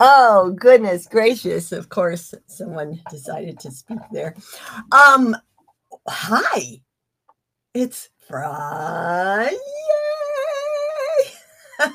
Oh, goodness gracious. Of course, someone decided to speak there. Um, hi. It's Friday.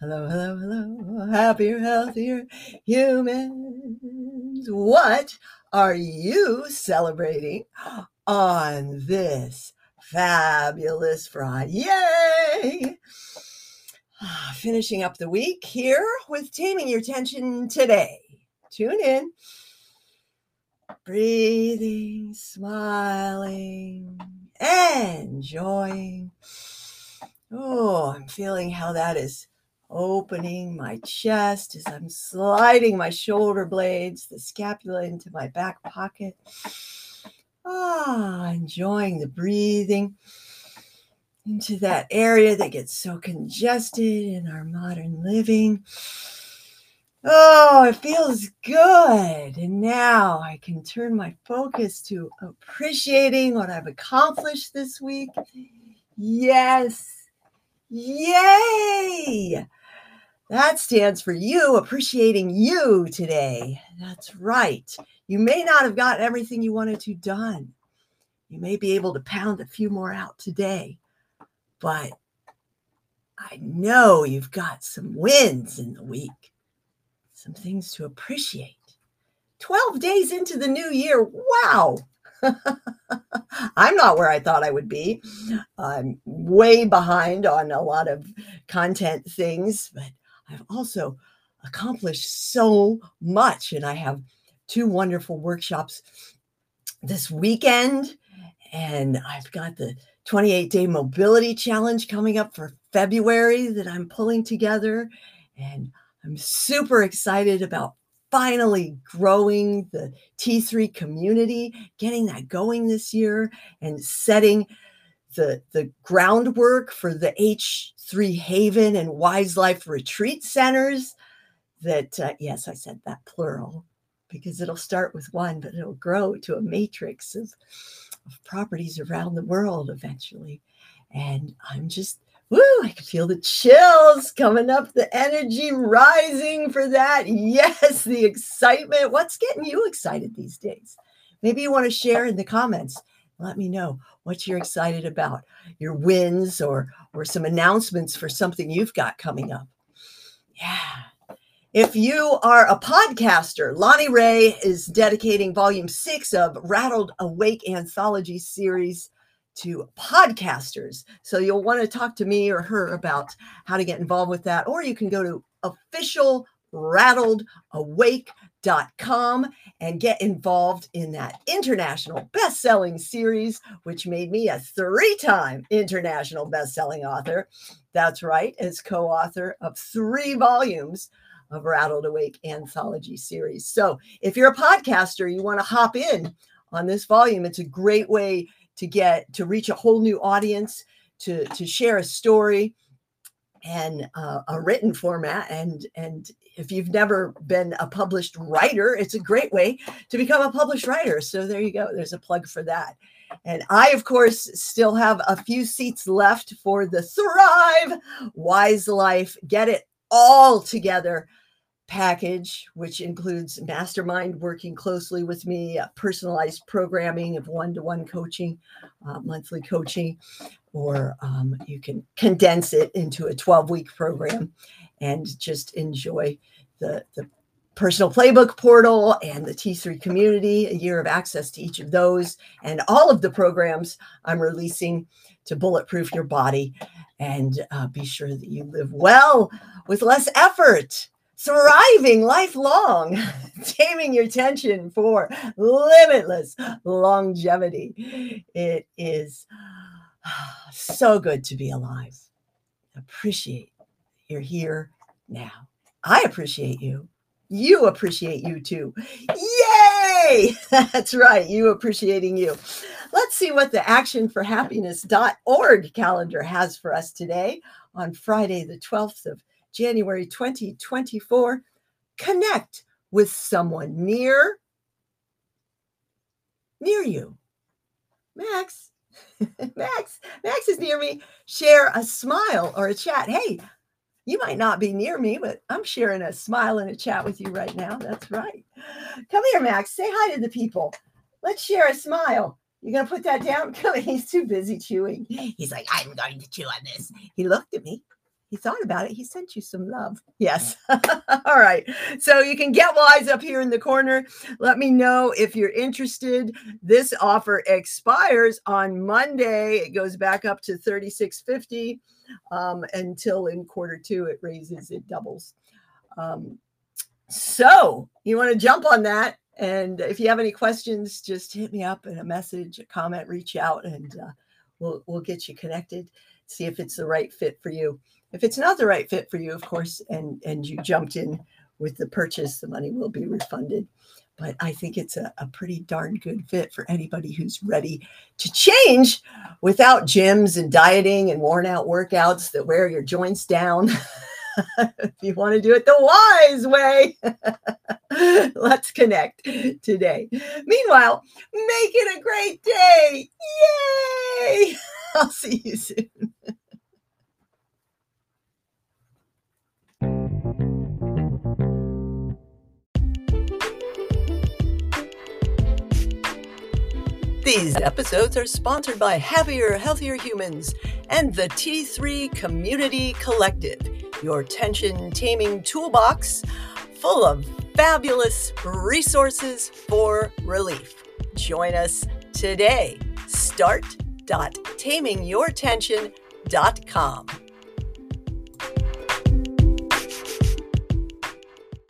hello, hello, hello. Happier, healthier humans. What are you celebrating on this fabulous Friday? finishing up the week here with Taming Your Tension today. Tune in. Breathing, smiling, enjoying. Oh, I'm feeling how that is opening my chest as I'm sliding my shoulder blades, the scapula into my back pocket. Ah, enjoying the breathing into that area that gets so congested in our modern living. Oh, it feels good. And now I can turn my focus to appreciating what I've accomplished this week. Yes. Yay. That stands for you appreciating you today. That's right. You may not have gotten everything you wanted to done. You may be able to pound a few more out today but I know you've got some wins in the week, some things to appreciate. 12 days into the new year. Wow. I'm not where I thought I would be. I'm way behind on a lot of content things, but I've also accomplished so much. And I have two wonderful workshops this weekend, and I've got the 28 day mobility challenge coming up for February that I'm pulling together. And I'm super excited about finally growing the T3 community, getting that going this year, and setting the, the groundwork for the H3 Haven and Wise Life retreat centers. That, uh, yes, I said that plural because it'll start with one, but it'll grow to a matrix of of properties around the world eventually. And I'm just, woo, I can feel the chills coming up, the energy rising for that. Yes, the excitement. What's getting you excited these days? Maybe you want to share in the comments. Let me know what you're excited about, your wins or or some announcements for something you've got coming up. Yeah, if you are a podcaster, Lonnie Ray is dedicating volume six of Rattled Awake anthology series to podcasters. So you'll want to talk to me or her about how to get involved with that. Or you can go to officialrattledawake.com and get involved in that international best-selling series, which made me a three-time international best-selling author. That's right, as co-author of three volumes of Rattled Awake anthology series. So if you're a podcaster, you want to hop in on this volume. It's a great way to get to reach a whole new audience, to to share a story and uh, a written format. And and if you've never been a published writer it's a great way to become a published writer. So there you go. There's a plug for that. And i of course still have a few seats left for the thrive wise life. Get it all together package, which includes mastermind working closely with me, uh, personalized programming of one to one coaching, uh, monthly coaching, or um, you can condense it into a 12 week program and just enjoy the, the personal playbook portal and the T3 community, a year of access to each of those, and all of the programs I'm releasing to bulletproof your body. And uh, be sure that you live well with less effort thriving lifelong, taming your tension for limitless longevity. It is so good to be alive. Appreciate you're here now. I appreciate you. You appreciate you too. Yay! That's right, you appreciating you. Let's see what the action for happiness.org calendar has for us today on Friday, the 12th of January 2024. Connect with someone near near you. Max, Max, Max is near me. Share a smile or a chat. Hey, you might not be near me, but I'm sharing a smile and a chat with you right now. That's right. Come here, Max. Say hi to the people. Let's share a smile. You gonna put that down? He's too busy chewing. He's like, I'm going to chew on this. He looked at me. He thought about it. He sent you some love. Yes. All right. So you can get wise up here in the corner. Let me know if you're interested. This offer expires on Monday. It goes back up to 3650 um, until in quarter two it raises, it doubles. Um, so you want to jump on that. And if you have any questions, just hit me up in a message, a comment, reach out, and uh, we'll we'll get you connected. See if it's the right fit for you. If it's not the right fit for you, of course, and and you jumped in with the purchase, the money will be refunded. But I think it's a, a pretty darn good fit for anybody who's ready to change without gyms and dieting and worn out workouts that wear your joints down. if you want to do it the wise way, let's connect today. Meanwhile, make it a great day. Yay! I'll see you soon. These episodes are sponsored by Happier, Healthier Humans and the T3 Community Collective, your tension taming toolbox full of fabulous resources for relief. Join us today. Start.tamingyourtension.com.